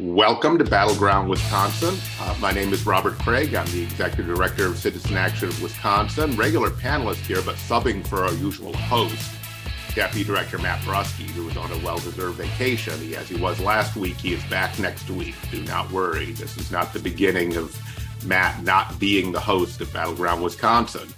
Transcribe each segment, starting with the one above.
Welcome to Battleground Wisconsin. Uh, my name is Robert Craig. I'm the Executive Director of Citizen Action of Wisconsin, regular panelist here, but subbing for our usual host, Deputy Director Matt Brusky, who is on a well deserved vacation. He, as he was last week, he is back next week. Do not worry. This is not the beginning of Matt not being the host of Battleground Wisconsin.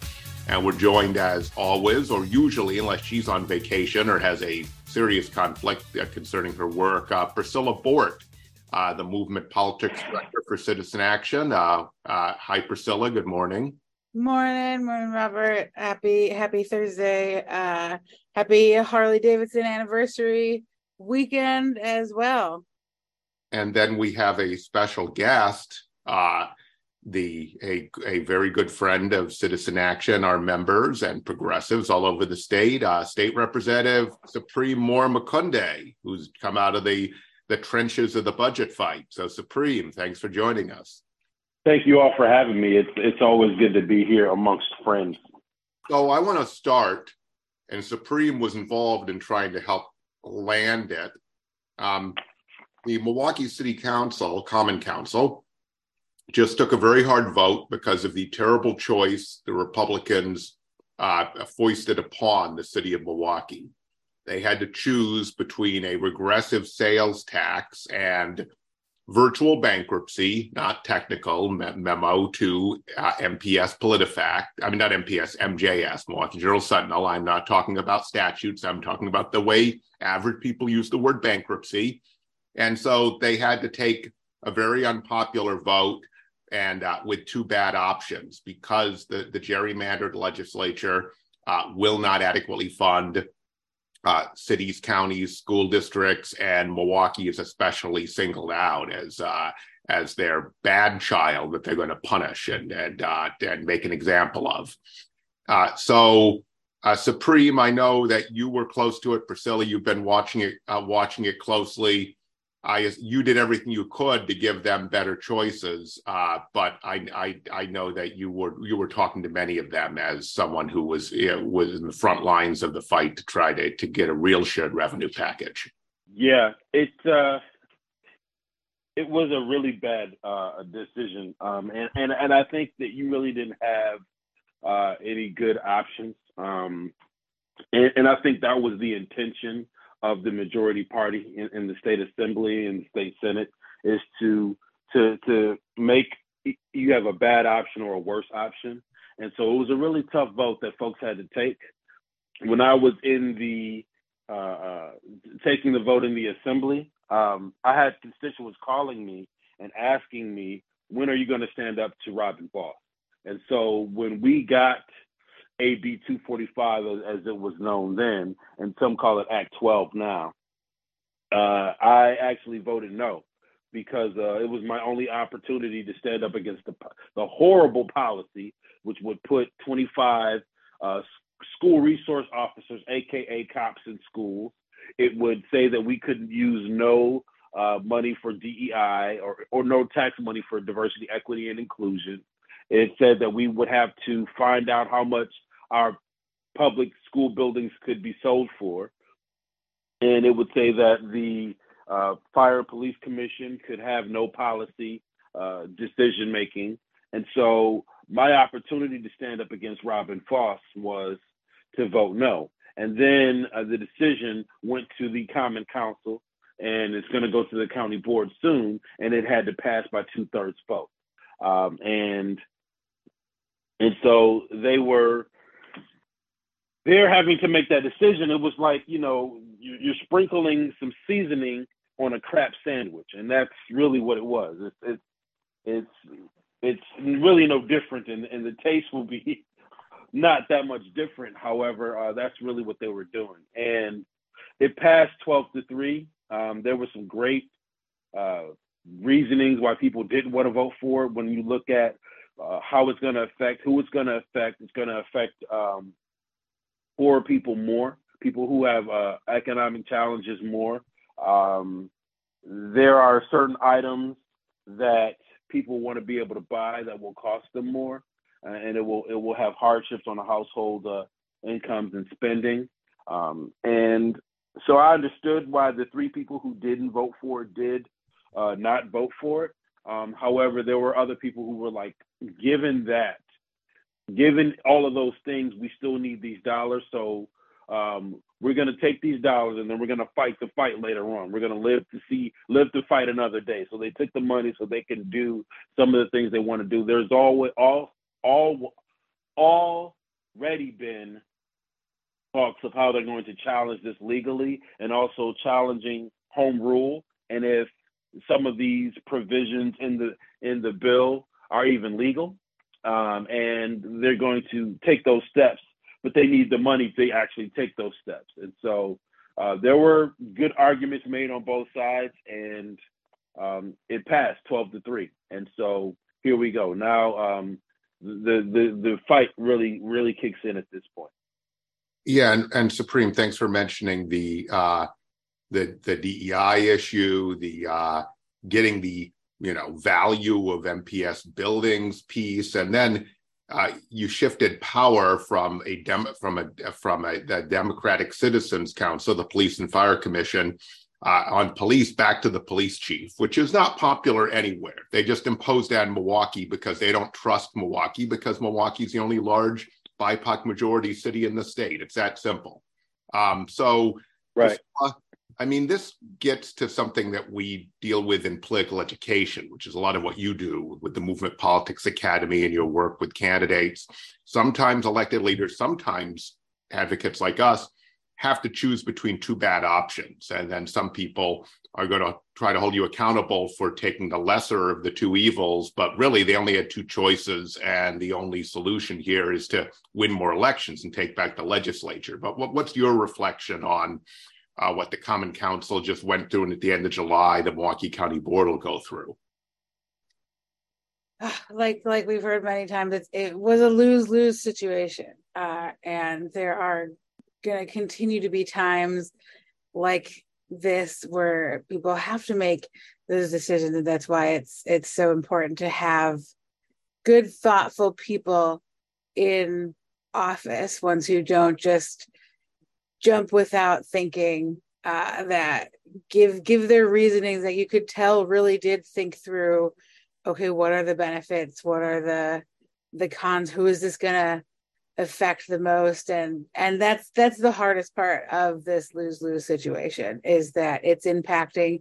And we're joined as always, or usually, unless she's on vacation or has a serious conflict concerning her work, uh, Priscilla Bort uh, the movement politics director for Citizen Action. Uh, uh, hi, Priscilla. Good morning. Morning, morning, Robert. Happy, happy Thursday. Uh, happy Harley Davidson anniversary weekend as well. And then we have a special guest, uh, the a, a very good friend of Citizen Action, our members and progressives all over the state, uh, State Representative Supreme Moore Omokunde, who's come out of the the trenches of the budget fight. So, Supreme, thanks for joining us. Thank you all for having me. It's it's always good to be here amongst friends. So, I want to start, and Supreme was involved in trying to help land it. Um, the Milwaukee City Council, Common Council, just took a very hard vote because of the terrible choice the Republicans uh, foisted upon the city of Milwaukee they had to choose between a regressive sales tax and virtual bankruptcy, not technical memo to uh, MPS PolitiFact. I mean, not MPS, MJS, Milwaukee Journal Sentinel. I'm not talking about statutes. I'm talking about the way average people use the word bankruptcy. And so they had to take a very unpopular vote and uh, with two bad options because the, the gerrymandered legislature uh, will not adequately fund uh, cities, counties, school districts, and Milwaukee is especially singled out as uh, as their bad child that they're going to punish and and uh, and make an example of. Uh, so, uh, Supreme, I know that you were close to it, Priscilla. You've been watching it uh, watching it closely. I you did everything you could to give them better choices, uh, but I, I I know that you were you were talking to many of them as someone who was you know, was in the front lines of the fight to try to to get a real shared revenue package. Yeah, it uh, it was a really bad uh, decision, um, and and and I think that you really didn't have uh, any good options, um, and, and I think that was the intention of the majority party in, in the state assembly and state senate is to to to make you have a bad option or a worse option. And so it was a really tough vote that folks had to take. When I was in the uh, uh, taking the vote in the assembly, um, I had constituents calling me and asking me, when are you going to stand up to Robin Vos? And so when we got AB 245 as, as, it was known then, and some call it Act 12 now. Uh, I actually voted no because uh, it was my only opportunity to stand up against the, the horrible policy, which would put 25 uh, school resource officers, aka cops, in schools. It would say that we couldn't use no uh, money for DEI or, or no tax money for diversity, equity, and inclusion. It said that we would have to find out how much our public school buildings could be sold for. And it would say that the uh, Fire Police Commission could have no policy uh, decision making. And so my opportunity to stand up against Robin Vos was to vote no. And then uh, the decision went to the Common Council and it's going to go to the county board soon. And it had to pass by two thirds vote. Um, and and so they were they're having to make that decision. It was like, you know, you're sprinkling some seasoning on a crap sandwich, and that's really what it was. It's it's it's, it's really no different, and, and the taste will be not that much different. However, uh, that's really what they were doing, and it passed 12 to three. Um, there were some great uh, reasonings why people didn't want to vote for it. When you look at uh, how it's going to affect, who it's going to affect. It's going to affect um, poor people more, people who have uh, economic challenges more. Um, there are certain items that people want to be able to buy that will cost them more, uh, and it will it will have hardships on the household uh, incomes and spending. Um, and so I understood why the three people who didn't vote for it did. uh, not vote for it. Um, however, there were other people who were like, given that, given all of those things, we still need these dollars. So um, we're going to take these dollars and then we're going to fight the fight later on. We're going to live to see, live to fight another day. So they took the money so they can do some of the things they want to do. There's always all, all, already been talks of how they're going to challenge this legally and also challenging home rule. And if some of these provisions in the in the bill are even legal, um, and they're going to take those steps, but they need the money to actually take those steps. And so uh, there were good arguments made on both sides, and um, it passed 12 to three. And so here we go. Now um, the the the fight really really kicks in at this point. Yeah, and, and Supreme, thanks for mentioning the uh, the the DEI issue, the uh, getting the you know value of MPS buildings piece, and then uh, you shifted power from a dem- from a from a the Democratic Citizens Council, the Police and Fire Commission, uh, on police back to the police chief, which is not popular anywhere. They just imposed on Milwaukee because they don't trust Milwaukee because Milwaukee's the only large BIPOC majority city in the state. It's that simple. Um, so, right. I mean, this gets to something that we deal with in political education, which is a lot of what you do with the Movement Politics Academy and your work with candidates. Sometimes elected leaders, sometimes advocates like us have to choose between two bad options. And then some people are going to try to hold you accountable for taking the lesser of the two evils. But really, they only had two choices. And the only solution here is to win more elections and take back the legislature. But what, what's your reflection on uh, what the Common Council just went through, and at the end of July, the Milwaukee County Board will go through. Like like we've heard many times, it, it was a lose lose situation, uh, and there are going to continue to be times like this where people have to make those decisions, and that's why it's it's so important to have good, thoughtful people in office, ones who don't just jump without thinking uh, that give give their reasonings that you could tell really did think through okay what are the benefits? What are the the cons? Who is this going to affect the most? And and that's that's the hardest part of this lose lose situation is that it's impacting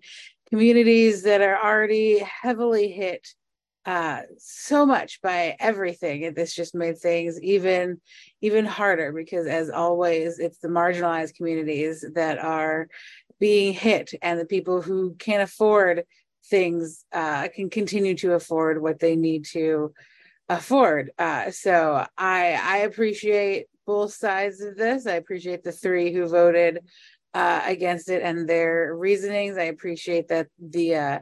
communities that are already heavily hit uh so much by everything. And this just made things even even harder because as always it's the marginalized communities that are being hit and the people who can't afford things uh can continue to afford what they need to afford. Uh so i i appreciate both sides of this. I appreciate the three who voted uh against it and their reasonings. I appreciate that the uh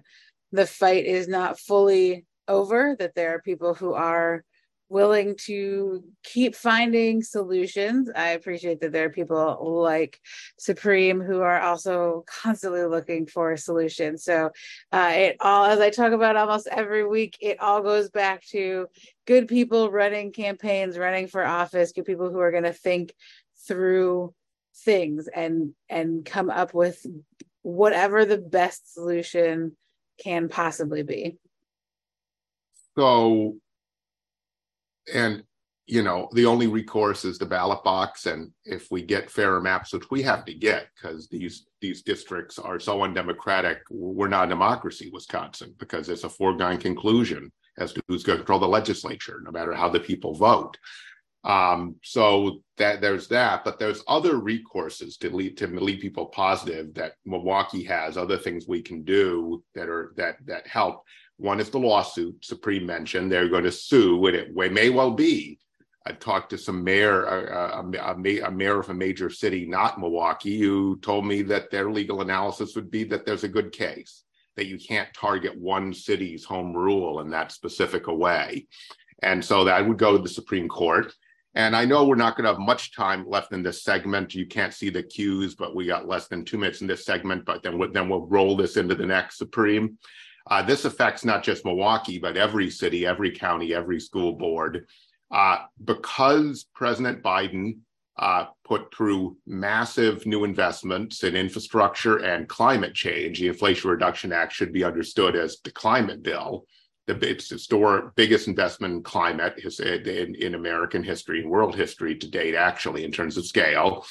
the fight is not fully over, that there are people who are willing to keep finding solutions. I appreciate that there are people like Supreme who are also constantly looking for solutions. So uh, it all, as I talk about almost every week, it all goes back to good people running campaigns, running for office, good people who are going to think through things and and come up with whatever the best solution can possibly be. So, and you know, the only recourse is the ballot box, and if we get fairer maps, which we have to get, because these these districts are so undemocratic, we're not a democracy, Wisconsin, because it's a foregone conclusion as to who's going to control the legislature, no matter how the people vote. Um, so that there's that, but there's other recourses to lead to lead people positive that Milwaukee has, other things we can do that are that that help. One is the lawsuit Supreme mentioned. They're going to sue, and it may well be. I talked to some mayor, uh, uh, a, a, a, mayor of a major city, not Milwaukee, who told me that their legal analysis would be that there's a good case that you can't target one city's home rule in that specific a way, and so that would go to the Supreme Court. And I know we're not going to have much time left in this segment. You can't see the cues, but we got less than two minutes in this segment. But then, then we'll roll this into the next Supreme. Uh, this affects not just Milwaukee, but every city, every county, every school board. Uh, because President Biden uh, put through massive new investments in infrastructure and climate change. The Inflation Reduction Act should be understood as the climate bill. The, it's the biggest investment in climate in, in American history and world history to date, actually, in terms of scale.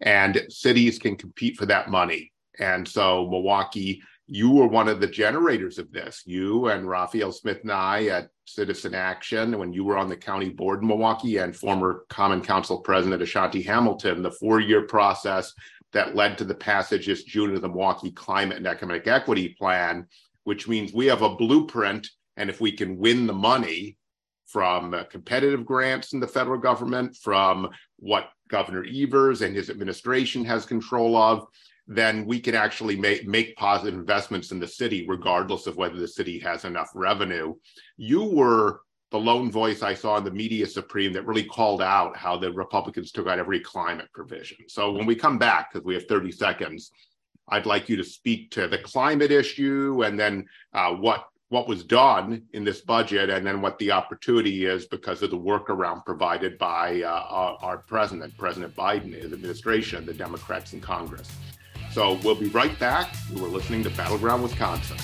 And cities can compete for that money. And so Milwaukee you were one of the generators of this. You and Raphael Smith Nye at Citizen Action, when you were on the county board in Milwaukee, and former Common Council President Ashanti Hamilton, the four year process that led to the passage this June of the Milwaukee Climate and Economic Equity Plan, which means we have a blueprint. And if we can win the money from uh, competitive grants in the federal government, from what Governor Evers and his administration has control of, then we can actually make, make positive investments in the city, regardless of whether the city has enough revenue. You were the lone voice I saw in the media supreme that really called out how the Republicans took out every climate provision. So when we come back, because we have 30 seconds, I'd like you to speak to the climate issue and then uh, what what was done in this budget and then what the opportunity is because of the workaround provided by uh, our, our president, President Biden, his administration, the Democrats in Congress. So we'll be right back. You are listening to Battleground Wisconsin.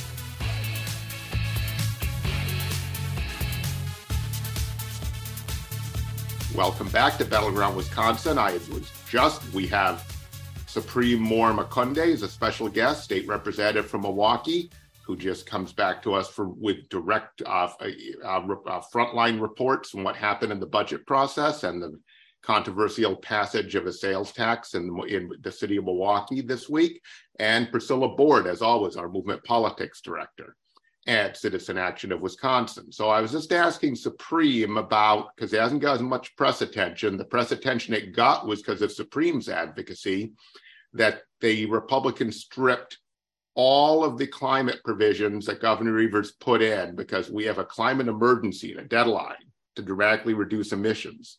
Welcome back to Battleground Wisconsin. I was just, we have Supreme Moore Omokunde as a special guest, state representative from Milwaukee, who just comes back to us for with direct uh, uh, uh, frontline reports on what happened in the budget process and the controversial passage of a sales tax in, in the city of Milwaukee this week, and Priscilla Board, as always, our movement politics director at Citizen Action of Wisconsin. So I was just asking Supreme about, because it hasn't gotten as much press attention. The press attention it got was because of Supreme's advocacy that the Republicans stripped all of the climate provisions that Governor Evers put in because we have a climate emergency and a deadline to dramatically reduce emissions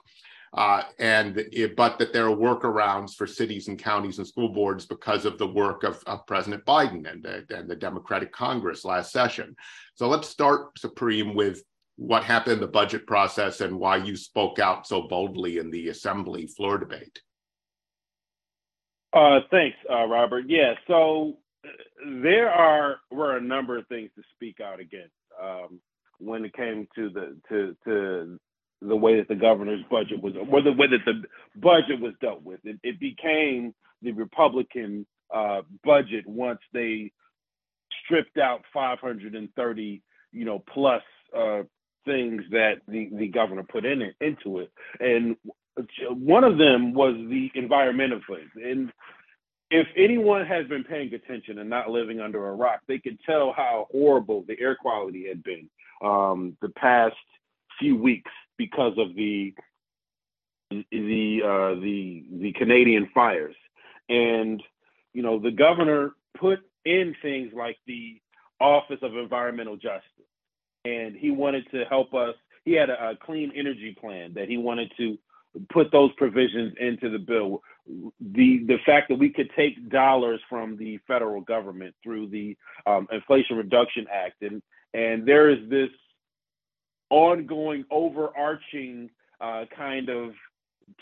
uh, and it, but that there are workarounds for cities and counties and school boards because of the work of, of President Biden and the, and the Democratic Congress last session. So let's start, Supreme, with what happened in the budget process and why you spoke out so boldly in the Assembly floor debate. Uh, thanks, uh, Robert. Yeah, so there are were a number of things to speak out against um, when it came to the to to the way that the governor's budget was, or the way that the budget was dealt with. It, it became the Republican uh, budget once they stripped out 530, you know, plus uh, things that the, the governor put in it into it, and one of them was the environmental things. And if anyone has been paying attention and not living under a rock, they can tell how horrible the air quality had been um, the past few weeks because of the the uh, the the Canadian fires, and you know the governor put in things like the Office of Environmental Justice, and he wanted to help us. He had a, a clean energy plan that he wanted to put those provisions into the bill. The the fact that we could take dollars from the federal government through the um, Inflation Reduction Act, and and there is this ongoing, overarching uh, kind of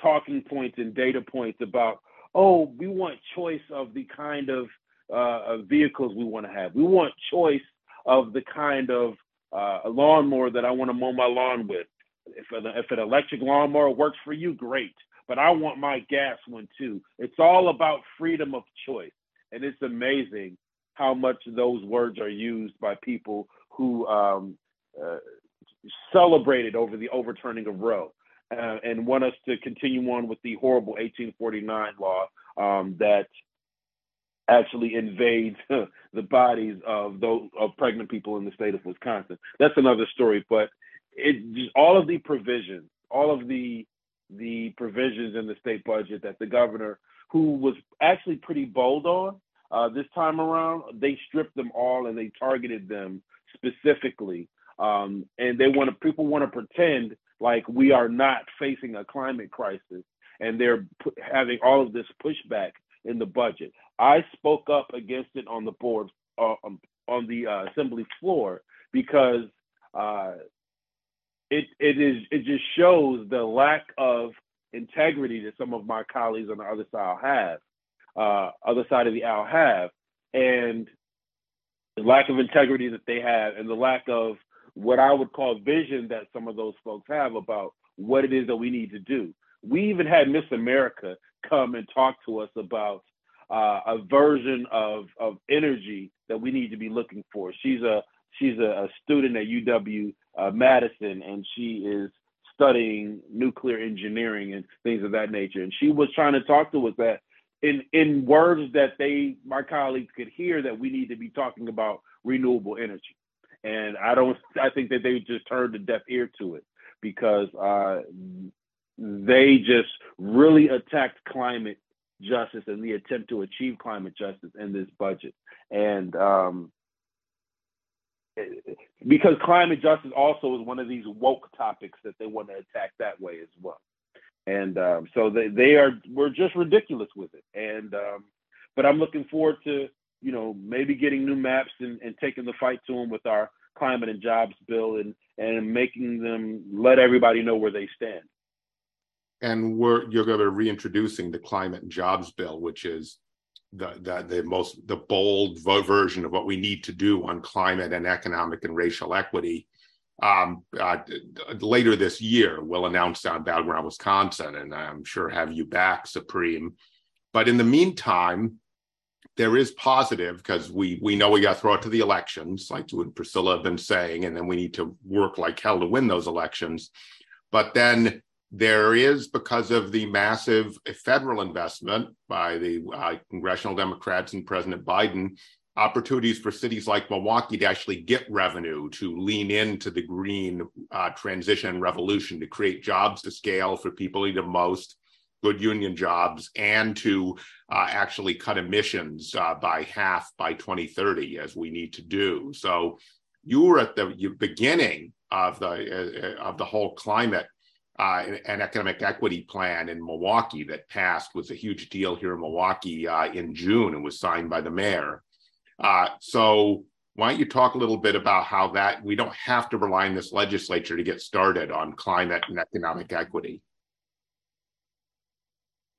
talking points and data points about, oh, we want choice of the kind of uh, vehicles we want to have. We want choice of the kind of uh, lawnmower that I want to mow my lawn with. If an, if an electric lawnmower works for you, great. But I want my gas one too. It's all about freedom of choice. And it's amazing how much those words are used by people who um, uh, celebrated over the overturning of Roe uh, and want us to continue on with the horrible 1849 law um, that actually invades the bodies of those of pregnant people in the state of Wisconsin. That's another story, but it just all of the provisions, all of the the provisions in the state budget that the governor, who was actually pretty bold on uh, this time around, they stripped them all and they targeted them specifically um, and they want to people want to pretend like we are not facing a climate crisis, and they're having all of this pushback in the budget. I spoke up against it on the board uh, um, on the uh, assembly floor because uh, it it is it just shows the lack of integrity that some of my colleagues on the other side have, uh, other side of the aisle have, and the lack of integrity that they have, and the lack of what I would call vision that some of those folks have about what it is that we need to do. We even had Miss America come and talk to us about uh, a version of of energy that we need to be looking for. She's a she's a, a student at UW uh, Madison, and she is studying nuclear engineering and things of that nature. And she was trying to talk to us that in in words that they my colleagues could hear that we need to be talking about renewable energy. And I don't I think that they just turned a deaf ear to it because uh, they just really attacked climate justice and the attempt to achieve climate justice in this budget. And um, because climate justice also is one of these woke topics that they want to attack that way as well. And um, so they, they are we're just ridiculous with it. And um, but I'm looking forward to you know maybe getting new maps and, and taking the fight to them with our climate and jobs bill and and making them let everybody know where they stand. And we're you're going to be reintroducing the climate and jobs bill, which is the, the, the most the bold version of what we need to do on climate and economic and racial equity. Um, uh, later this year, we'll announce on Battleground Wisconsin, and I'm sure have you back, Supreme. But in the meantime, there is positive because we we know we got to throw it to the elections, like what Priscilla have been saying, and then we need to work like hell to win those elections. But then there is, because of the massive federal investment by the uh, congressional Democrats and President Biden, opportunities for cities like Milwaukee to actually get revenue, to lean into the green uh, transition revolution, to create jobs to scale for people who need them most, good union jobs, and to uh, actually cut emissions uh, by half by 2030, as we need to do. So you were at the beginning of the uh, of the whole climate uh, an economic equity plan in Milwaukee that passed was a huge deal here in Milwaukee uh, in June and was signed by the mayor. Uh, so why don't you talk a little bit about how that we don't have to rely on this legislature to get started on climate and economic equity?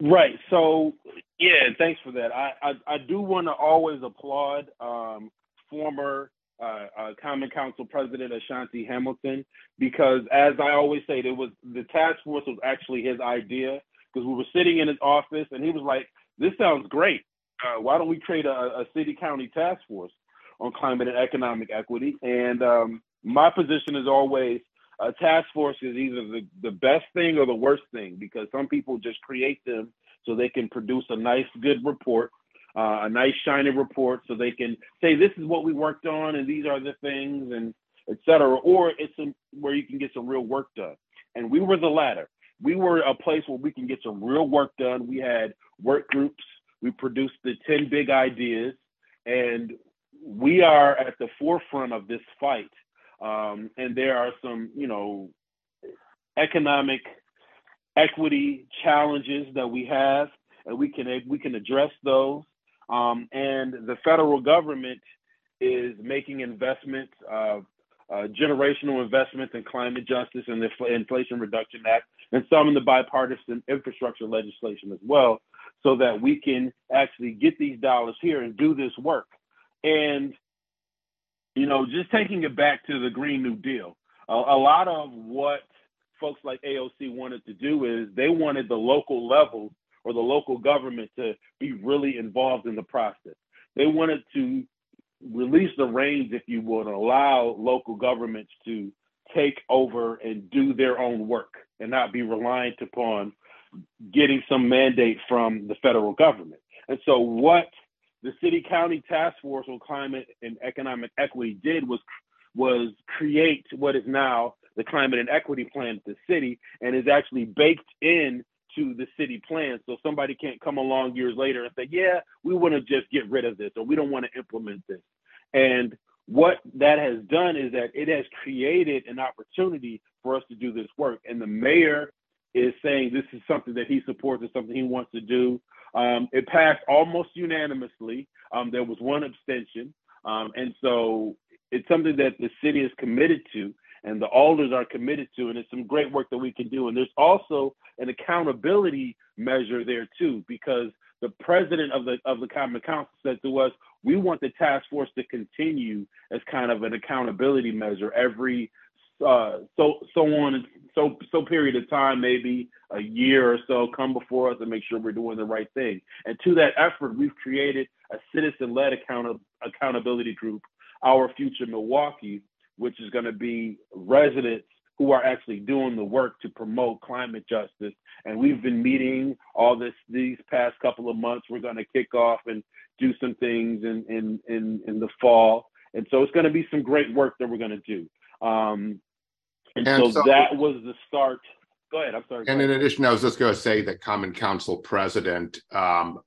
Right. So yeah, thanks for that. I I, I do want to always applaud um, former uh, uh, Common Council President Ashanti Hamilton, because as I always say, it was the task force was actually his idea because we were sitting in his office and he was like, "This sounds great. Uh, why don't we create a, a, city county task force on climate and economic equity?" And um, my position is always a task force is either the, the best thing or the worst thing because some people just create them so they can produce a nice, good report uh, a nice shiny report so they can say this is what we worked on and these are the things and etc. Or it's where you can get some real work done. And we were the latter. We were a place where we can get some real work done. We had work groups. We produced the 10 big ideas. And we are at the forefront of this fight. Um, and there are some, you know, economic equity challenges that we have, and we can we can address those. Um, and the federal government is making investments, uh, uh, generational investments in climate justice and the Inflation Reduction Act, and some in the bipartisan infrastructure legislation as well, so that we can actually get these dollars here and do this work. And, you know, just taking it back to the Green New Deal, a, a lot of what folks like AOC wanted to do is they wanted the local level or the local government to be really involved in the process. They wanted to release the reins, if you would, and allow local governments to take over and do their own work and not be reliant upon getting some mandate from the federal government. And so, what the city county task force on climate and economic equity did was was create what is now the climate and equity plan at the city and is actually baked in to the city plan. So somebody can't come along years later and say, yeah, we want to just get rid of this or we don't want to implement this. And what that has done is that it has created an opportunity for us to do this work. And the mayor is saying this is something that he supports and something he wants to do. Um, it passed almost unanimously. Um, there was one abstention. Um, and so it's something that the city is committed to. and the alders are committed to, and it's some great work that we can do. And there's also an accountability measure there too, because the president of the of the Common Council said to us, we want the task force to continue as kind of an accountability measure every uh, so so on so so period of time, maybe a year or so, come before us and make sure we're doing the right thing. And to that effort, we've created a citizen-led account- accountability group, Our Future Milwaukee, which is going to be residents who are actually doing the work to promote climate justice. And we've been meeting all this these past couple of months. We're going to kick off and do some things in in in, in the fall. And so it's going to be some great work that we're going to do. Um, and, and so, so, that was the start. Go ahead. I'm sorry. And in addition, I was just going to say that Common Council President um,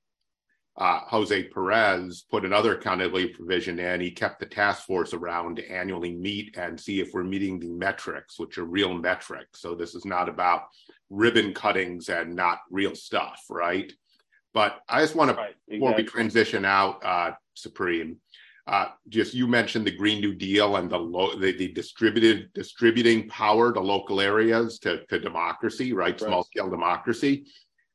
uh, Jose Perez put another accountability provision in. He kept the task force around to annually meet and see if we're meeting the metrics, which are real metrics. So this is not about ribbon cuttings and not real stuff, right? But I just want to, right, exactly. before we transition out, uh, Supreme, uh, just you mentioned the Green New Deal and the, lo- the, the distributed distributing power to local areas to, to democracy, right? right. Small scale democracy.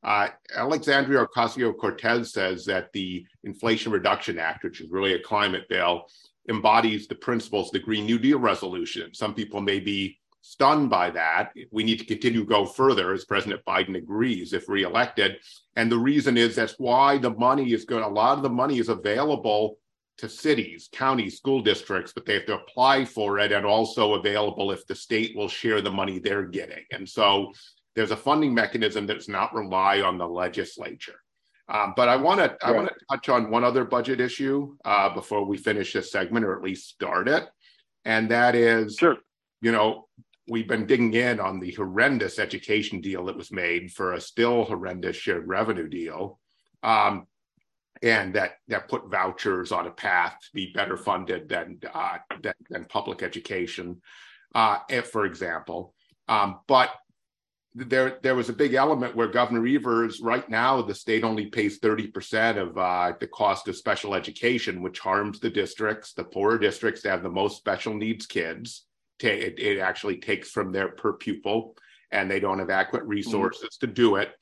Uh, Alexandria Ocasio Cortez says that the Inflation Reduction Act, which is really a climate bill, embodies the principles of the Green New Deal resolution. Some people may be stunned by that. We need to continue to go further, as President Biden agrees, if reelected. And the reason is that's why the money is going, a lot of the money is available to cities, counties, school districts, but they have to apply for it and also available if the state will share the money they're getting. And so there's a funding mechanism that does not rely on the legislature. Um, but I want to I want to touch on one other budget issue uh, before we finish this segment, or at least start it, and that is, sure. you know, we've been digging in on the horrendous education deal that was made for a still horrendous shared revenue deal. Um, and that that put vouchers on a path to be better funded than uh, than, than, public education, uh, for example. Um, but there there was a big element where Governor Evers, right now, the state only pays 30% of uh, the cost of special education, which harms the districts, the poorer districts that have the most special needs kids. It, it actually takes from their per pupil, and they don't have adequate resources mm-hmm. to do it.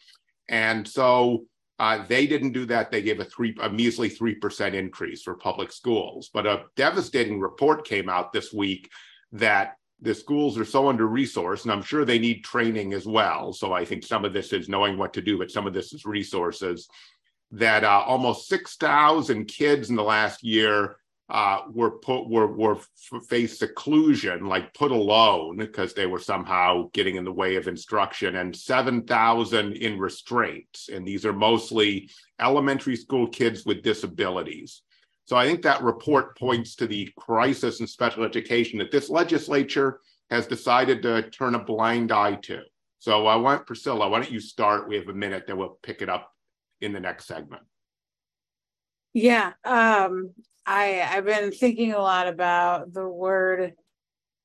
And so uh, they didn't do that. They gave a three, a measly three percent increase for public schools. But a devastating report came out this week that the schools are so under resourced, and I'm sure they need training as well. So I think some of this is knowing what to do, but some of this is resources. That uh, almost six thousand kids in the last year uh, were put were were faced seclusion, like put alone, because they were somehow getting in the way of instruction, and seven thousand in restraints, and these are mostly elementary school kids with disabilities. So I think that report points to the crisis in special education that this legislature has decided to turn a blind eye to. So I want Priscilla, why don't you start? We have a minute, then we'll pick it up in the next segment. Yeah, um, I I've been thinking a lot about the word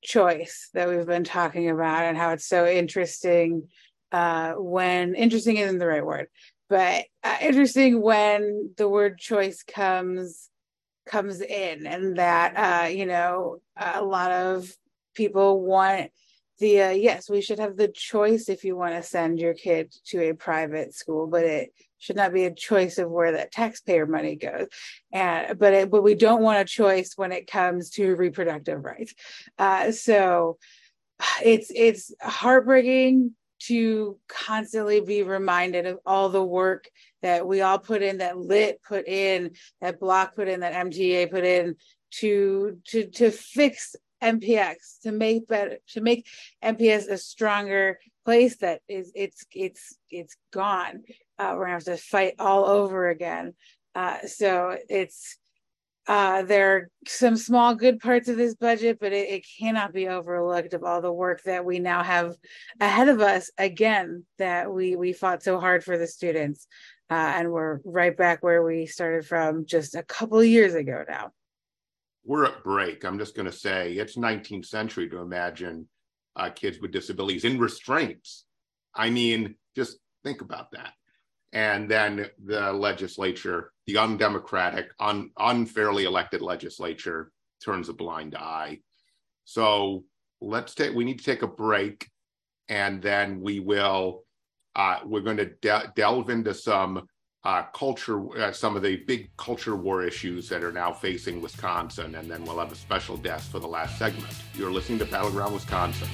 choice that we've been talking about and how it's so interesting uh, when interesting isn't the right word, but uh, interesting when the word choice comes comes in and that uh, you know a lot of people want the uh, yes we should have the choice if you want to send your kid to a private school but it should not be a choice of where that taxpayer money goes. And but it, but we don't want a choice when it comes to reproductive rights. Uh, so it's it's heartbreaking to constantly be reminded of all the work that we all put in, that Lit put in, that BLOC put in, that MTA put in to to to fix MPX, to make better, to make MPS a stronger place that is it's it's it's gone. Uh, we're gonna have to fight all over again. Uh, so it's uh, there are some small good parts of this budget, but it, it, cannot be overlooked of all the work that we now have ahead of us. Again, that we we fought so hard for the students, uh, and we're right back where we started from just a couple years ago now. We're at break. I'm just going to say it's 19th century to imagine uh, kids with disabilities in restraints. I mean, just think about that and then the legislature, the undemocratic, un, unfairly elected legislature, turns a blind eye. So let's take we need to take a break and then we will uh, we're going to de- delve into some uh, culture uh, some of the big culture war issues that are now facing wisconsin and then we'll have a special guest for the last segment you're listening to battleground wisconsin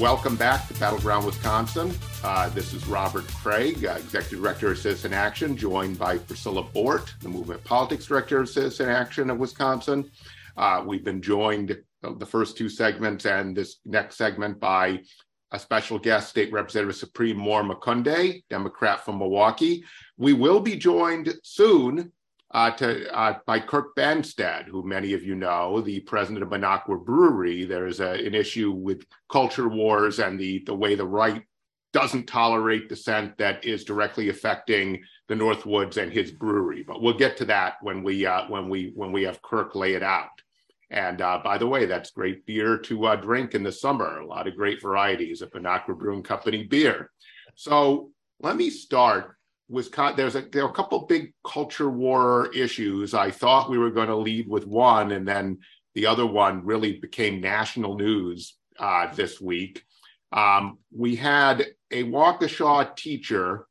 Welcome back to Battleground Wisconsin. Uh, this is Robert Craig, uh, Executive Director of Citizen Action, joined by Priscilla Bort, the Movement Politics Director of Citizen Action of Wisconsin. Uh, we've been joined the first two segments and this next segment by a special guest, State Representative Supreme Moore Omokunde, Democrat from Milwaukee. We will be joined soon uh, to, uh, by Kirk Bangstad, who many of you know, the president of Minocqua Brewery. There's a, an issue with culture wars and the, the way the right doesn't tolerate dissent that is directly affecting the Northwoods and his brewery. But we'll get to that when we uh, when we when we have Kirk lay it out. And uh, by the way, that's great beer to uh, drink in the summer. A lot of great varieties of Minocqua Brewing Company beer. So let me start Wisconsin, there's a there are a couple big culture war issues. I thought we were going to lead with one, and then the other one really became national news uh, this week. Um, we had a Waukesha teacher,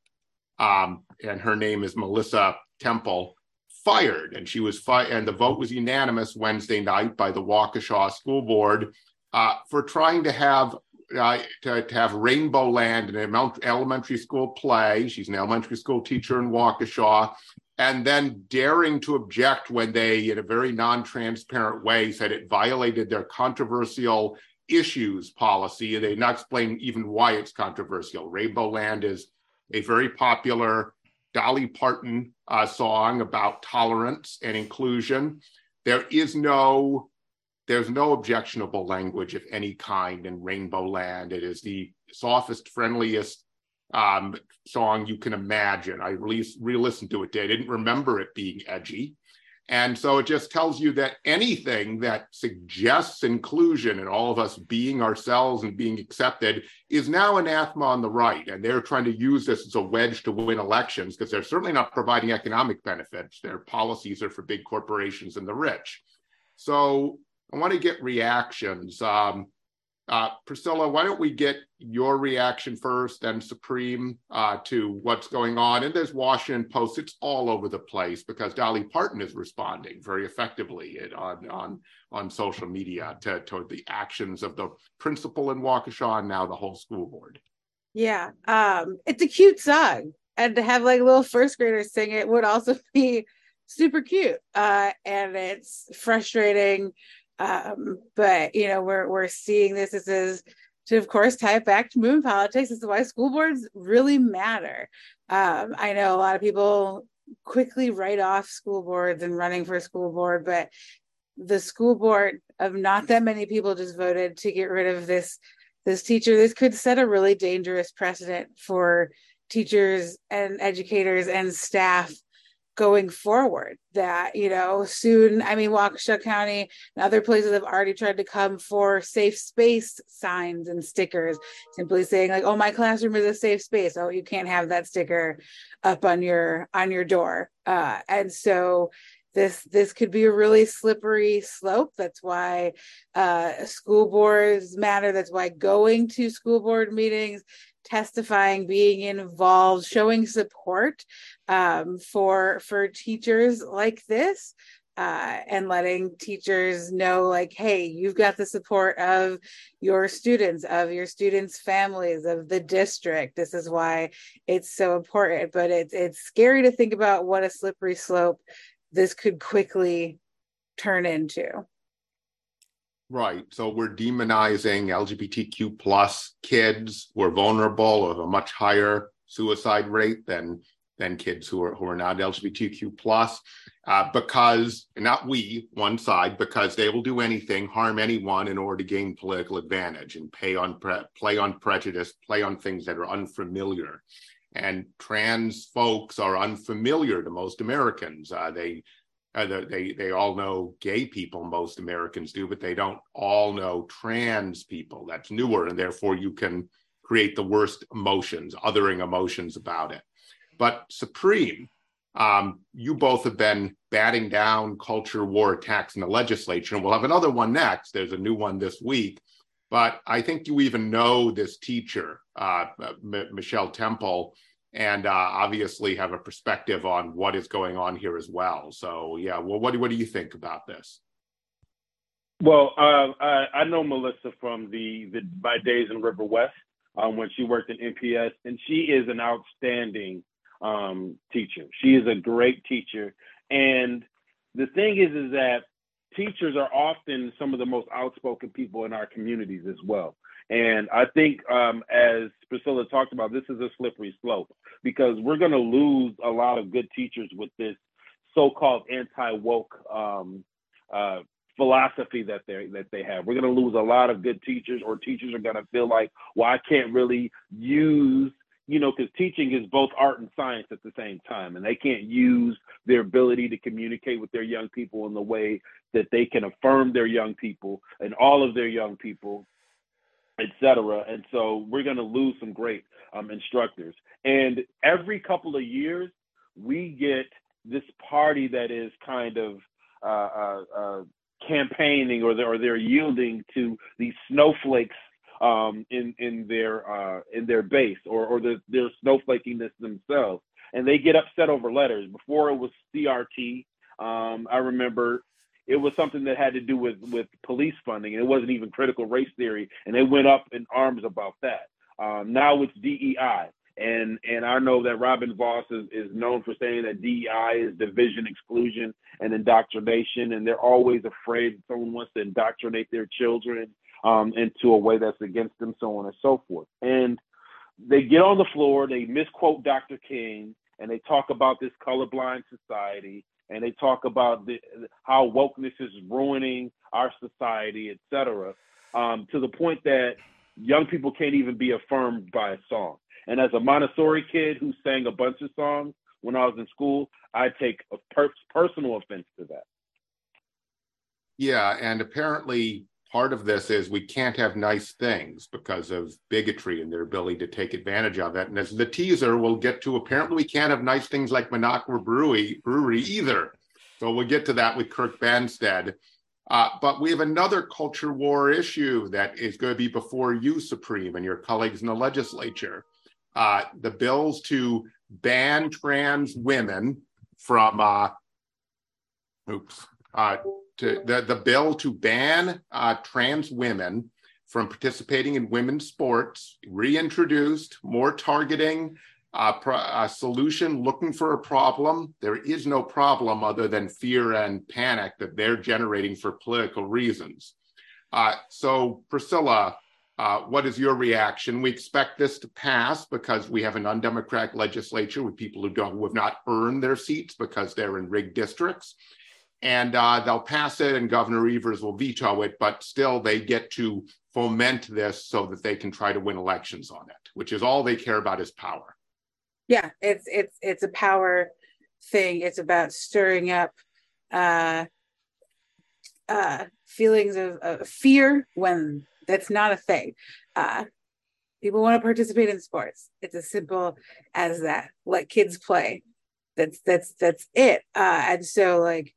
um, and her name is Melissa Temple, fired, and she was fired, and the vote was unanimous Wednesday night by the Waukesha School Board uh, for trying to have uh, to, to, have Rainbowland in an elementary school play. She's an elementary school teacher in Waukesha. And then daring to object when they, in a very non transparent way, said it violated their controversial issues policy. They did not explain even why it's controversial. Rainbowland is a very popular Dolly Parton uh, song about tolerance and inclusion. There is no there's no objectionable language of any kind in Rainbowland. It is the softest, friendliest um, song you can imagine. I re listened to it today. I didn't remember it being edgy. And so it just tells you that anything that suggests inclusion and all of us being ourselves and being accepted is now anathema on the right. And they're trying to use this as a wedge to win elections because they're certainly not providing economic benefits. Their policies are for big corporations and the rich. So I want to get reactions. Um, uh, Priscilla, why don't we get your reaction first and Supreme uh, to what's going on? And there's Washington Post. It's all over the place because Dolly Parton is responding very effectively on on on social media to, to the actions of the principal in Waukesha and now the whole school board. Yeah, um, it's a cute song, and to have like little first graders sing it would also be super cute. Uh, and it's frustrating um, but you know, we're we're seeing this. This is to, of course, tie it back to movement politics. This is why school boards really matter. Um, I know a lot of people quickly write off school boards and running for school board, but the school board of not that many people just voted to get rid of this this teacher. This could set a really dangerous precedent for teachers and educators and staff going forward that you know soon i mean waukesha county and other places have already tried to come for safe space signs and stickers simply saying like oh my classroom is a safe space. Oh you can't have that sticker up on your on your door. Uh, and so this this could be a really slippery slope. That's why uh, school boards matter. That's why going to school board meetings testifying, being involved, showing support um, for for teachers like this. Uh, and letting teachers know like hey you've got the support of your students of your students families of the district this is why it's so important but it's it's scary to think about what a slippery slope this could quickly turn into Right. So we're demonizing LGBTQ plus kids who are vulnerable of a much higher suicide rate than than kids who are who are not LGBTQ plus, uh, because not we one side because they will do anything, harm anyone in order to gain political advantage and pay on pre- play on prejudice, play on things that are unfamiliar. And trans folks are unfamiliar to most Americans. Uh, they uh, they they all know gay people most americans do but they don't all know trans people that's newer and therefore you can create the worst emotions othering emotions about it but supreme Um, you both have been batting down culture war attacks in the legislature, and we'll have another one next. There's a new one this week. But I think you even know this teacher, uh, M- Michelle Temple, and uh, obviously have a perspective on what is going on here as well. So, yeah, well, what, what do you think about this? Well, uh, I, I, know Melissa from the, the my days in River West um, when she worked in MPS, and she is an outstanding um, teacher. She is a great teacher, and the thing is, is that teachers are often some of the most outspoken people in our communities as well. And I think, um, as Priscilla talked about, this is a slippery slope because we're going to lose a lot of good teachers with this so-called anti-woke um, uh, philosophy that they that they have. We're going to lose a lot of good teachers, or teachers are going to feel like, well, I can't really use you know, because teaching is both art and science at the same time, and they can't use their ability to communicate with their young people in the way that they can affirm their young people and all of their young people, etc. And so we're going to lose some great um, instructors. And every couple of years, we get this party that is kind of uh, uh, uh, campaigning or they're, or they're yielding to these snowflakes um, in in their uh, in their base or or the, their snowflakiness themselves, and they get upset over letters. Before it was CRT, um, I remember it was something that had to do with with police funding, and it wasn't even critical race theory, and they went up in arms about that. Um, now it's DEI, and and I know that Robin Vos is, is known for saying that DEI is division, exclusion, and indoctrination, and they're always afraid someone wants to indoctrinate their children um, into a way that's against them, so on and so forth. And they get on the floor, they misquote Dr. King, and they talk about this colorblind society, and they talk about the, how wokeness is ruining our society, etc. Um, to the point that young people can't even be affirmed by a song. And as a Montessori kid who sang a bunch of songs when I was in school, I take a per- personal offense to that. Yeah, and apparently part of this is we can't have nice things because of bigotry and their ability to take advantage of it. And as the teaser, we'll get to apparently we can't have nice things like Minocqua Brewery, Brewery either. So we'll get to that with Kirk Bangstad. Uh, but we have another culture war issue that is going to be before you, Supreme, and your colleagues in the legislature. Uh, the bills to ban trans women from, uh, oops, uh, to the, the bill to ban uh, trans women from participating in women's sports, reintroduced more targeting, uh, pro- a solution looking for a problem. There is no problem other than fear and panic that they're generating for political reasons. Uh, so, Priscilla, uh, what is your reaction? We expect this to pass because we have an undemocratic legislature with people who don't who have not earned their seats because they're in rigged districts and uh, they'll pass it, and Governor Evers will veto it. But still, they get to foment this so that they can try to win elections on it, which is all they care about is power. Yeah, it's it's it's a power thing. It's about stirring up uh, uh, feelings of, of fear when that's not a thing. Uh, people want to participate in sports. It's as simple as that. Let kids play. That's that's that's it. Uh, and so like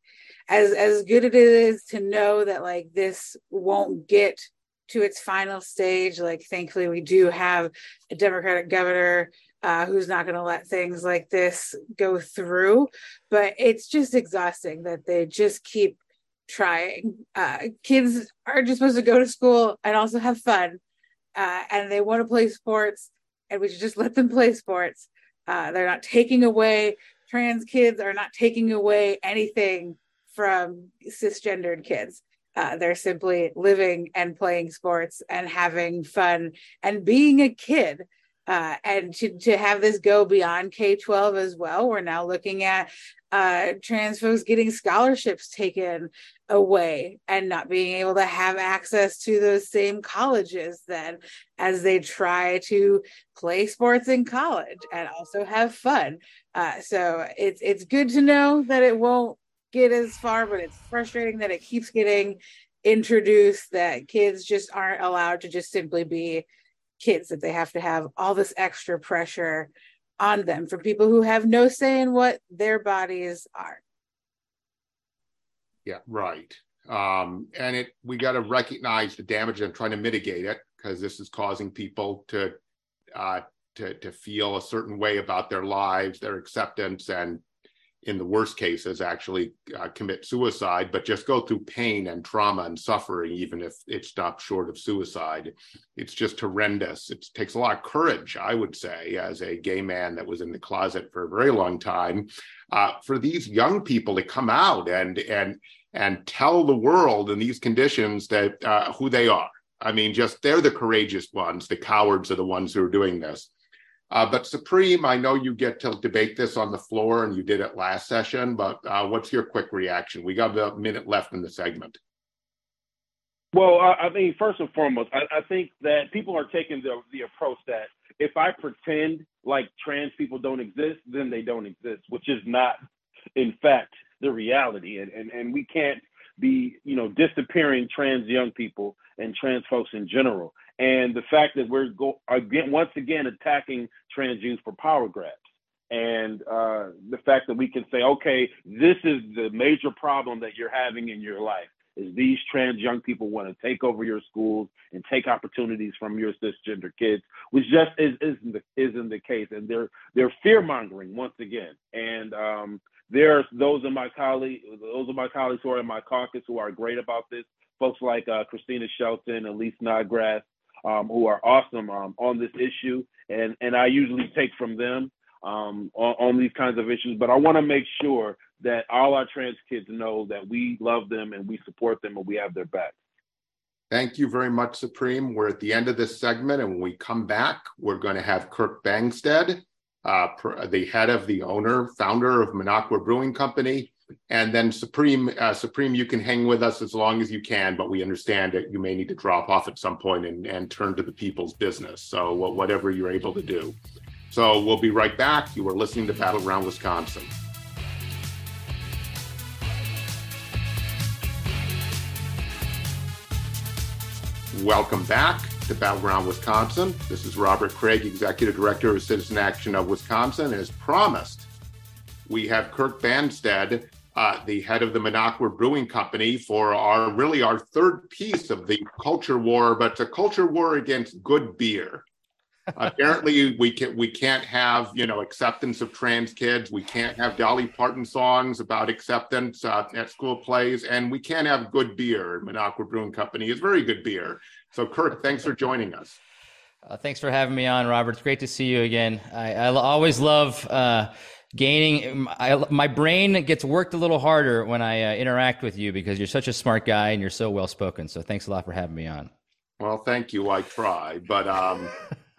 as as good as it is to know that like this won't get to its final stage. Like thankfully we do have a democratic governor uh, who's not going to let things like this go through but it's just exhausting that they just keep trying. Uh, kids are just supposed to go to school and also have fun uh, and they want to play sports and we should just let them play sports. Uh, they're not taking away trans kids are not taking away anything from cisgendered kids. Uh, they're simply living and playing sports and having fun and being a kid. Uh, and to, to have this go beyond K 12 as well, we're now looking at uh, trans folks getting scholarships taken away and not being able to have access to those same colleges then as they try to play sports in college and also have fun. Uh, so it's it's good to know that it won't get as far, but it's frustrating that it keeps getting introduced that kids just aren't allowed to just simply be kids, that they have to have all this extra pressure on them for people who have no say in what their bodies are. Yeah, right. Um, and it we got to recognize the damage and trying to mitigate it because this is causing people to uh, to to feel a certain way about their lives, their acceptance, and in the worst cases actually uh, commit suicide but just go through pain and trauma and suffering even if it stops short of suicide. It's just horrendous. It takes a lot of courage i would say as a gay man that was in the closet for a very long time uh, for these young people to come out and and and tell the world in these conditions that uh, who they are. I mean just they're the courageous ones the cowards are the ones who are doing this uh, but Supreme, I know you get to debate this on the floor, and you did it last session. But uh, what's your quick reaction? We got a minute left in the segment. Well, I, I first and foremost, I, I, think that people are taking the the approach that if I pretend like trans people don't exist, then they don't exist, which is not, in fact, the reality. And and, and we can't be, you know, disappearing trans young people and trans folks in general and the fact that we're go again once again attacking trans youth for power grabs and uh, the fact that we can say okay this is the major problem that you're having in your life is these trans young people want to take over your schools and take opportunities from your cisgender kids, which just is, isn't the isn't the case, and they're they're fear mongering once again. And um, there's those of my colleagues, those of my colleagues who are in my caucus who are great about this. Folks like uh, Kristina Shelton, Elise Snodgrass, um, who are awesome um, on this issue, and and I usually take from them um, on, on, these kinds of issues. But I want to make sure that all our trans kids know that we love them and we support them and we have their back. Thank you very much, Supreme. We're at the end of this segment, and when we come back, we're going to have Kirk Bangstad, uh, the head of the owner, founder of Minocqua Brewing Company, and then Supreme, uh, Supreme, you can hang with us as long as you can, but we understand that you may need to drop off at some point and, and turn to the people's business. So whatever you're able to do. So we'll be right back. You are listening to Battleground Wisconsin. Welcome back to Battleground Wisconsin. This is Robert Craig, Executive Director of Citizen Action of Wisconsin. As promised, we have Kirk Bangstad, uh, the head of the Minocqua Brewing Company, for our really our third piece of the culture war, but a culture war against good beer. Apparently, we can we can't have you know acceptance of trans kids. We can't have Dolly Parton songs about acceptance uh, at school plays, and we can't have good beer. Minocqua Brewing Company is very good beer. So, Kirk, thanks for joining us. Uh, thanks for having me on, Robert. It's great to see you again. I, I always love uh, gaining I, my brain gets worked a little harder when i uh, interact with you because you're such a smart guy and you're so well spoken. So thanks a lot for having me on. Well thank you. I try but um,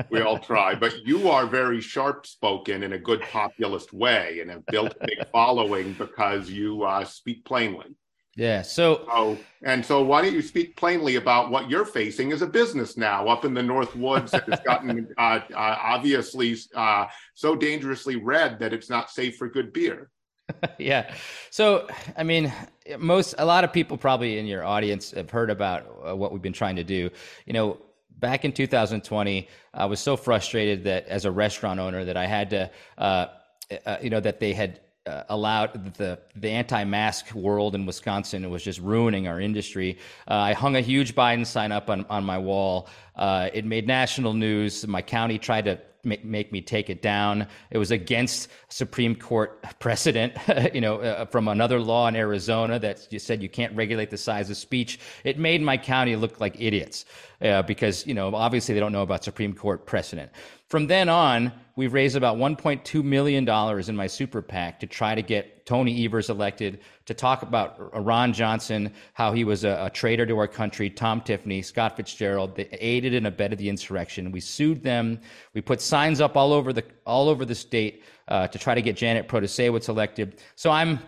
we all try. But you are very sharp spoken in a good populist way and have built a big following because you uh, speak plainly yeah. So, oh, and so why don't you speak plainly about what you're facing as a business now up in the North Woods that has gotten uh, uh, obviously uh, so dangerously red that it's not safe for good beer? yeah. So, I mean, most, a lot of people probably in your audience have heard about uh, what we've been trying to do. You know, back in 2020, I was so frustrated that as a restaurant owner that I had to, uh, uh, you know, that they had uh, allowed the the anti-mask world in Wisconsin was just ruining our industry. Uh, I hung a huge Biden sign up on on my wall. Uh, it made national news. My county tried to make, make me take it down. It was against Supreme Court precedent, you know, uh, from another law in Arizona that you said you can't regulate the size of speech. It made my county look like idiots uh, because, you know, obviously they don't know about Supreme Court precedent. From then on, we've raised about $1.2 million in my super PAC to try to get Tony Evers elected, to talk about Ron Johnson, how he was a, a traitor to our country, Tom Tiffany, Scott Fitzgerald. They aided and abetted the insurrection. We sued them. We put signs up all over the, all over the state uh, to try to get Janet Protasiewicz elected. So I'm,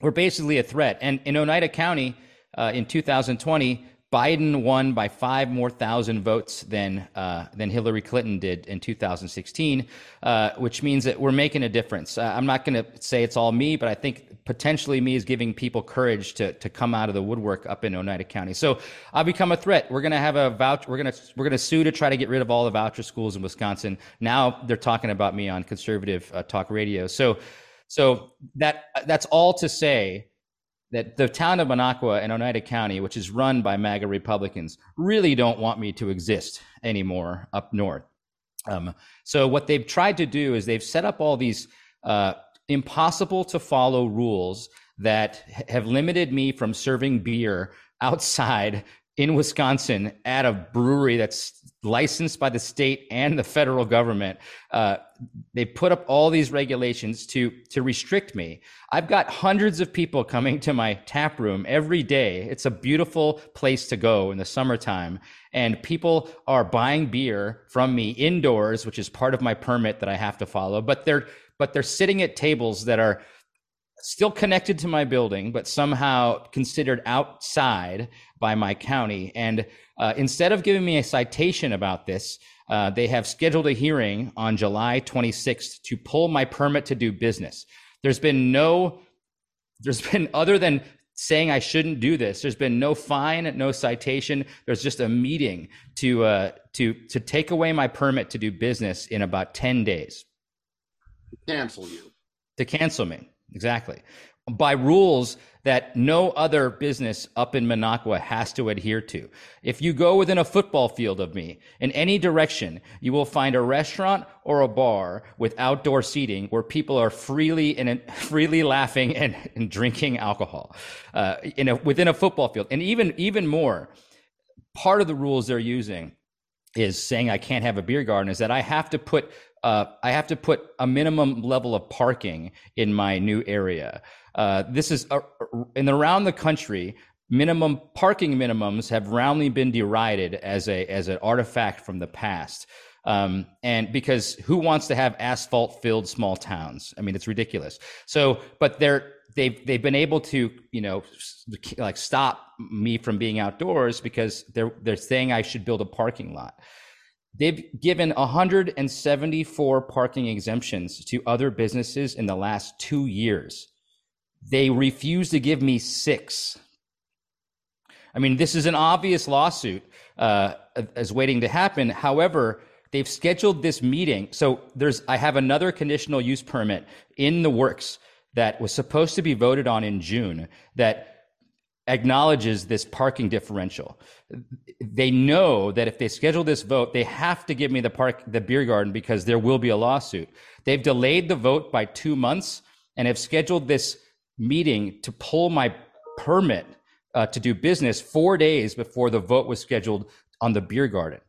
we're basically a threat. And in Oneida County uh, in 2020, Biden won by five more thousand votes than uh, than Hillary Clinton did in 2016, uh, which means that we're making a difference. Uh, I'm not going to say it's all me, but I think potentially me is giving people courage to to come out of the woodwork up in Oneida County. So I'll become a threat. We're gonna have a voucher. We're gonna we're gonna sue to try to get rid of all the voucher schools in Wisconsin. Now they're talking about me on conservative uh, talk radio. So so that that's all to say that the town of Minocqua and Oneida County, which is run by MAGA Republicans, really don't want me to exist anymore up north. Um, so what they've tried to do is they've set up all these uh, impossible to follow rules that have limited me from serving beer outside in Wisconsin at a brewery that's licensed by the state and the federal government. Uh, they put up all these regulations to to restrict me. I've got hundreds of people coming to my tap room every day. It's a beautiful place to go in the summertime, and people are buying beer from me indoors, which is part of my permit that I have to follow. But they're but they're sitting at tables that are still connected to my building, but somehow considered outside by my county. And uh, instead of giving me a citation about this, uh, they have scheduled a hearing on July 26th to pull my permit to do business. There's been no, there's been other than saying I shouldn't do this. There's been no fine, no citation. There's just a meeting to uh, to to take away my permit to do business in about 10 days. Cancel you. To cancel me. Exactly. By rules that no other business up in Minocqua has to adhere to. If you go within a football field of me in any direction, you will find a restaurant or a bar with outdoor seating where people are freely and freely laughing and, and drinking alcohol uh, in a, within a football field. And even even more, part of the rules they're using is saying I can't have a beer garden is that I have to put uh, I have to put a minimum level of parking in my new area. Uh, this is uh, in around the country. Minimum parking minimums have roundly been derided as a as an artifact from the past. Um, and because who wants to have asphalt filled small towns? I mean, it's ridiculous. So, but they're they've they've been able to you know like stop me from being outdoors because they're they're saying I should build a parking lot. They've given 174 parking exemptions to other businesses in the last two years. They refuse to give me six. I mean, this is an obvious lawsuit uh, as waiting to happen. However, they've scheduled this meeting. So there's, I have another conditional use permit in the works that was supposed to be voted on in June that acknowledges this parking differential. They know that if they schedule this vote, they have to give me the park, the beer garden, because there will be a lawsuit. They've delayed the vote by two months and have scheduled this meeting to pull my permit uh, to do business four days before the vote was scheduled on the beer garden.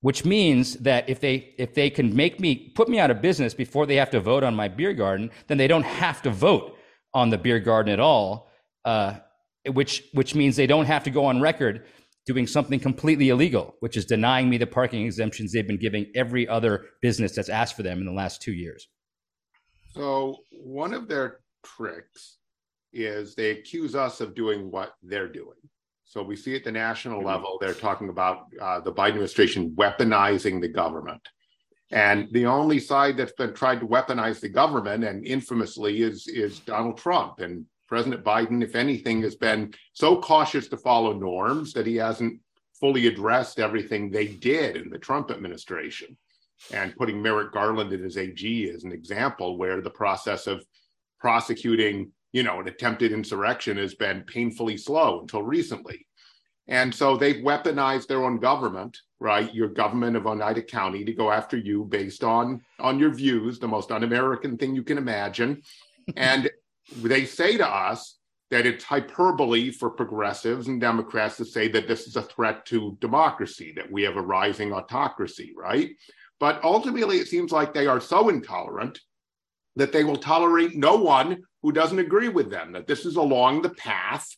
Which means that if they if they can make me put me out of business before they have to vote on my beer garden, then they don't have to vote on the beer garden at all. Uh, which which means they don't have to go on record doing something completely illegal, which is denying me the parking exemptions they've been giving every other business that's asked for them in the last two years. So one of their tricks is they accuse us of doing what they're doing. So we see at the national mm-hmm. level, they're talking about uh, the Biden administration weaponizing the government. And the only side that's been tried to weaponize the government, and infamously, is is Donald Trump. And President Biden, if anything, has been so cautious to follow norms that he hasn't fully addressed everything they did in the Trump administration. And putting Merrick Garland in his AG as an example, where the process of prosecuting, you know, an attempted insurrection has been painfully slow until recently. And so they've weaponized their own government, right? Your government of Oneida County to go after you based on on your views, the most un-American thing you can imagine. And they say to us that it's hyperbole for progressives and Democrats to say that this is a threat to democracy, that we have a rising autocracy, right? But ultimately, it seems like they are so intolerant that they will tolerate no one who doesn't agree with them, that this is along the path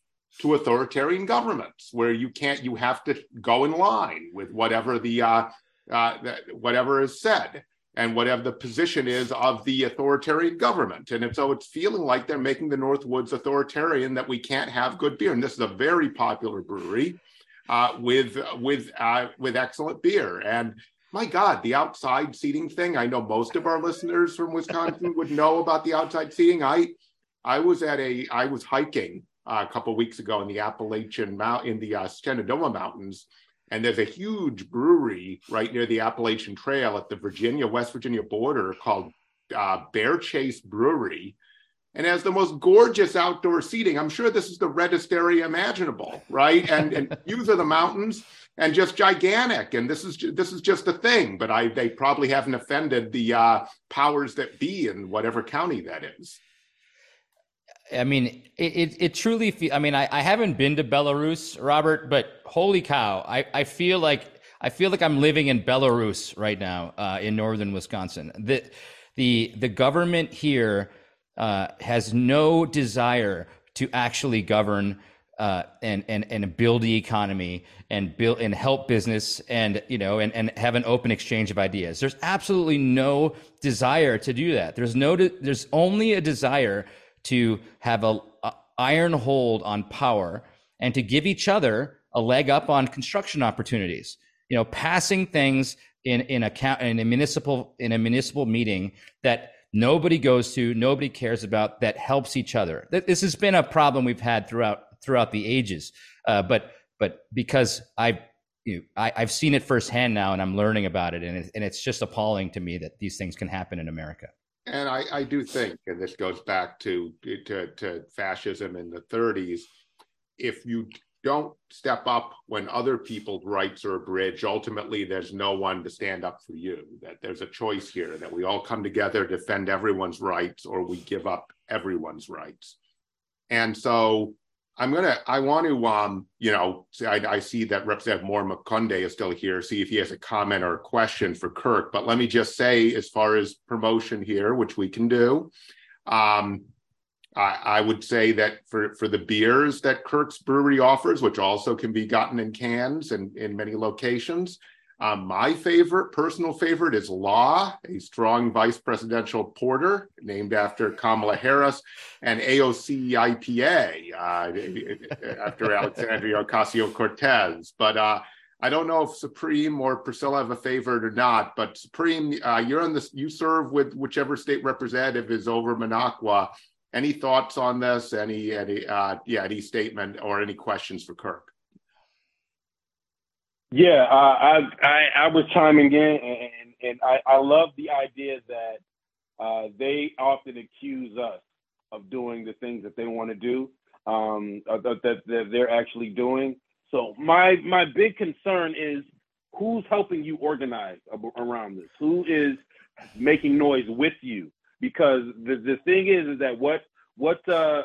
to authoritarian governments where you can't, you have to go in line with whatever the, uh, uh, whatever is said and whatever the position is of the authoritarian government. And so it's feeling like they're making the Northwoods authoritarian that we can't have good beer. And this is a very popular brewery uh, with with uh, with excellent beer. And my God, the outside seating thing. I know most of our listeners from Wisconsin would know about the outside seating. I I was at a I was hiking uh, a couple weeks ago in the Appalachian Mount in the uh, Shenandoah Mountains, and there's a huge brewery right near the Appalachian Trail at the Virginia West Virginia border called uh, Bear Chase Brewery, and has the most gorgeous outdoor seating. I'm sure this is the reddest area imaginable, right? And and views of the mountains and just gigantic. And this is this is just a thing. But I they probably haven't offended the uh, powers that be in whatever county that is. I mean, it, it, it truly feel, I mean, I, I haven't been to Belarus, Robert, but holy cow, I, I feel like, I feel like I'm living in Belarus right now, uh, in northern Wisconsin. The, the, the government here, uh, has no desire to actually govern, uh, and, and, and build the economy and build and help business and, you know, and, and have an open exchange of ideas. There's absolutely no desire to do that. There's no, de- there's only a desire to have a, a iron hold on power and to give each other a leg up on construction opportunities. You know, passing things in in a in a municipal in a municipal meeting that nobody goes to, nobody cares about, that helps each other. This has been a problem we've had throughout throughout the ages. Uh, but but because I've you know, I, have seen it firsthand now, and I'm learning about it, and it, and it's just appalling to me that these things can happen in America. And I, I do think, and this goes back to, to, to fascism in the 30s, if you don't step up when other people's rights are abridged, ultimately there's no one to stand up for you. That there's a choice here that we all come together, defend everyone's rights, or we give up everyone's rights. And so I'm gonna. I want to. Um, you know, I, I see that Representative Moore Omokunde is still here. See if he has a comment or a question for Kirk. But let me just say, as far as promotion here, which we can do, um, I, I would say that for for the beers that Kirk's Brewery offers, which also can be gotten in cans and in many locations, um, my favorite, personal favorite, is Law, a strong vice presidential porter named after Kamala Harris, and AOC IPA uh, after Alexandria Ocasio Cortez. But uh, I don't know if Supreme or Priscilla have a favorite or not. But Supreme, uh, you're on this. You serve with whichever state representative is over Minocqua. Any thoughts on this? Any any uh, yeah any statement or any questions for Kirk? Yeah, uh, I, I I was chiming in, and and I, I love the idea that uh, they often accuse us of doing the things that they want to do, um, that, that they're actually doing. So my my big concern is who's helping you organize around this? Who is making noise with you? Because the the thing is, is that what what uh,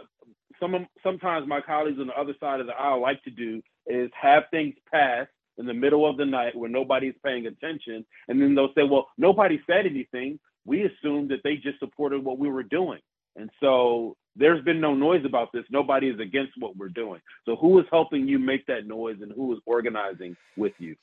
some sometimes my colleagues on the other side of the aisle like to do is have things pass in the middle of the night where nobody's paying attention. And then they'll say, well, nobody said anything. We assumed that they just supported what we were doing. And so there's been no noise about this. Nobody is against what we're doing. So who is helping you make that noise and who is organizing with you?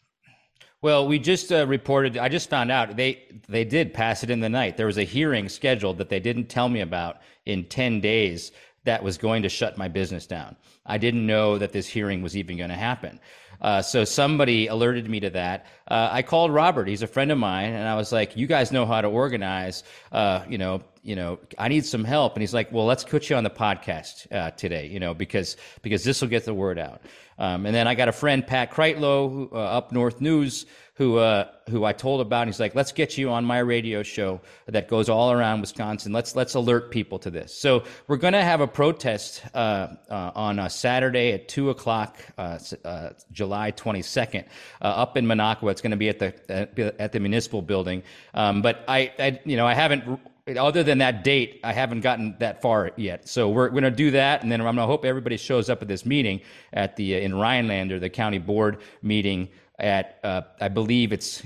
Well, we just uh, reported. I just found out they they did pass it in the night. There was a hearing scheduled that they didn't tell me about in ten days that was going to shut my business down. I didn't know that this hearing was even going to happen. Uh, so somebody alerted me to that. Uh, I called Robert. He's a friend of mine, and I was like, "You guys know how to organize. Uh, you know, you know, I need some help." And he's like, "Well, let's put you on the podcast uh, today. You know, because because this will get the word out." Um, and then I got a friend, Pat Kreitlow, who, uh, up North News, who uh, who I told about. And he's like, "Let's get you on my radio show that goes all around Wisconsin. Let's let's alert people to this." So we're going to have a protest uh, uh, on a Saturday at two o'clock, uh, uh, July twenty second, uh, up in Minocqua. It's going to be at the at the municipal building. Um, but I, I, you know, I haven't other than that date, I haven't gotten that far yet. So we're going to do that, and then I'm going to hope everybody shows up at this meeting at the in Rhinelander, the county board meeting at uh, I believe it's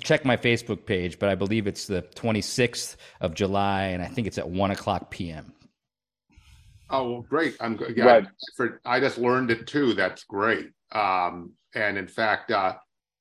check my Facebook page, but I believe it's the 26th of July, and I think it's at one o'clock p.m. Oh, well, great! I'm yeah, right. for, I just learned it too. That's great. Um, and in fact, uh,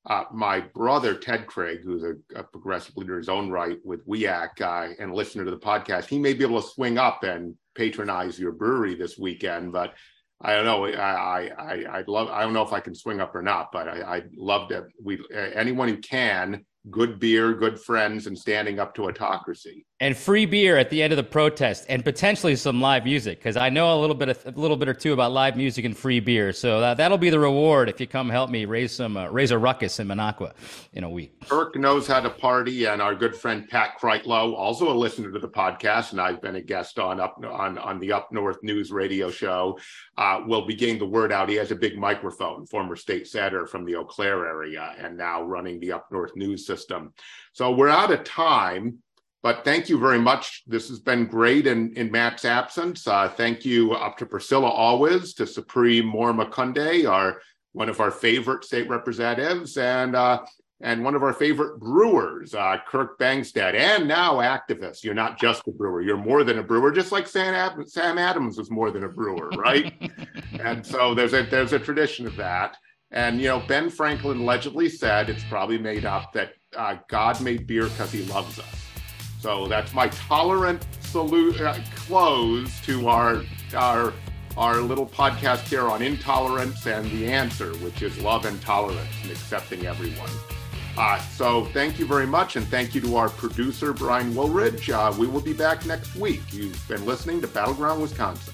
uh, my brother Ted Craig, who's a, a, progressive leader in his own right with WEAC uh, and listener to the podcast, he may be able to swing up and patronize your brewery this weekend. But I don't know. I I I'd love. I don't know if I can swing up or not, but I, I'd love to. We anyone who can, good beer, good friends, and standing up to autocracy. And free beer at the end of the protest, and potentially some live music because I know a little bit of, a little bit or two about live music and free beer. So that, that'll be the reward if you come help me raise some uh, raise a ruckus in Minocqua in a week. Kirk knows how to party, and our good friend Pat Kreitlow, also a listener to the podcast, and I've been a guest on up on on the Up North News radio show. Uh, will be getting the word out. He has a big microphone, former state senator from the Eau Claire area, and now running the Up North News system. So we're out of time. But thank you very much. This has been great in, in Matt's absence. Uh, thank you up to Priscilla Always, to Supreme Moore-Omokunde, our one of our favorite state representatives, and uh, and one of our favorite brewers, uh, Kirk Bangstad, and now activist. You're not just a brewer; you're more than a brewer. Just like Sam, Ad- Sam Adams was more than a brewer, right? and so there's a there's a tradition of that. And you know, Ben Franklin allegedly said it's probably made up that uh, God made beer because He loves us. So that's my tolerant salute uh, close to our our our little podcast here on intolerance and the answer, which is love and tolerance and accepting everyone. Uh, so thank you very much, and thank you to our producer Brian Woolridge. Uh, we will be back next week. You've been listening to Battleground Wisconsin.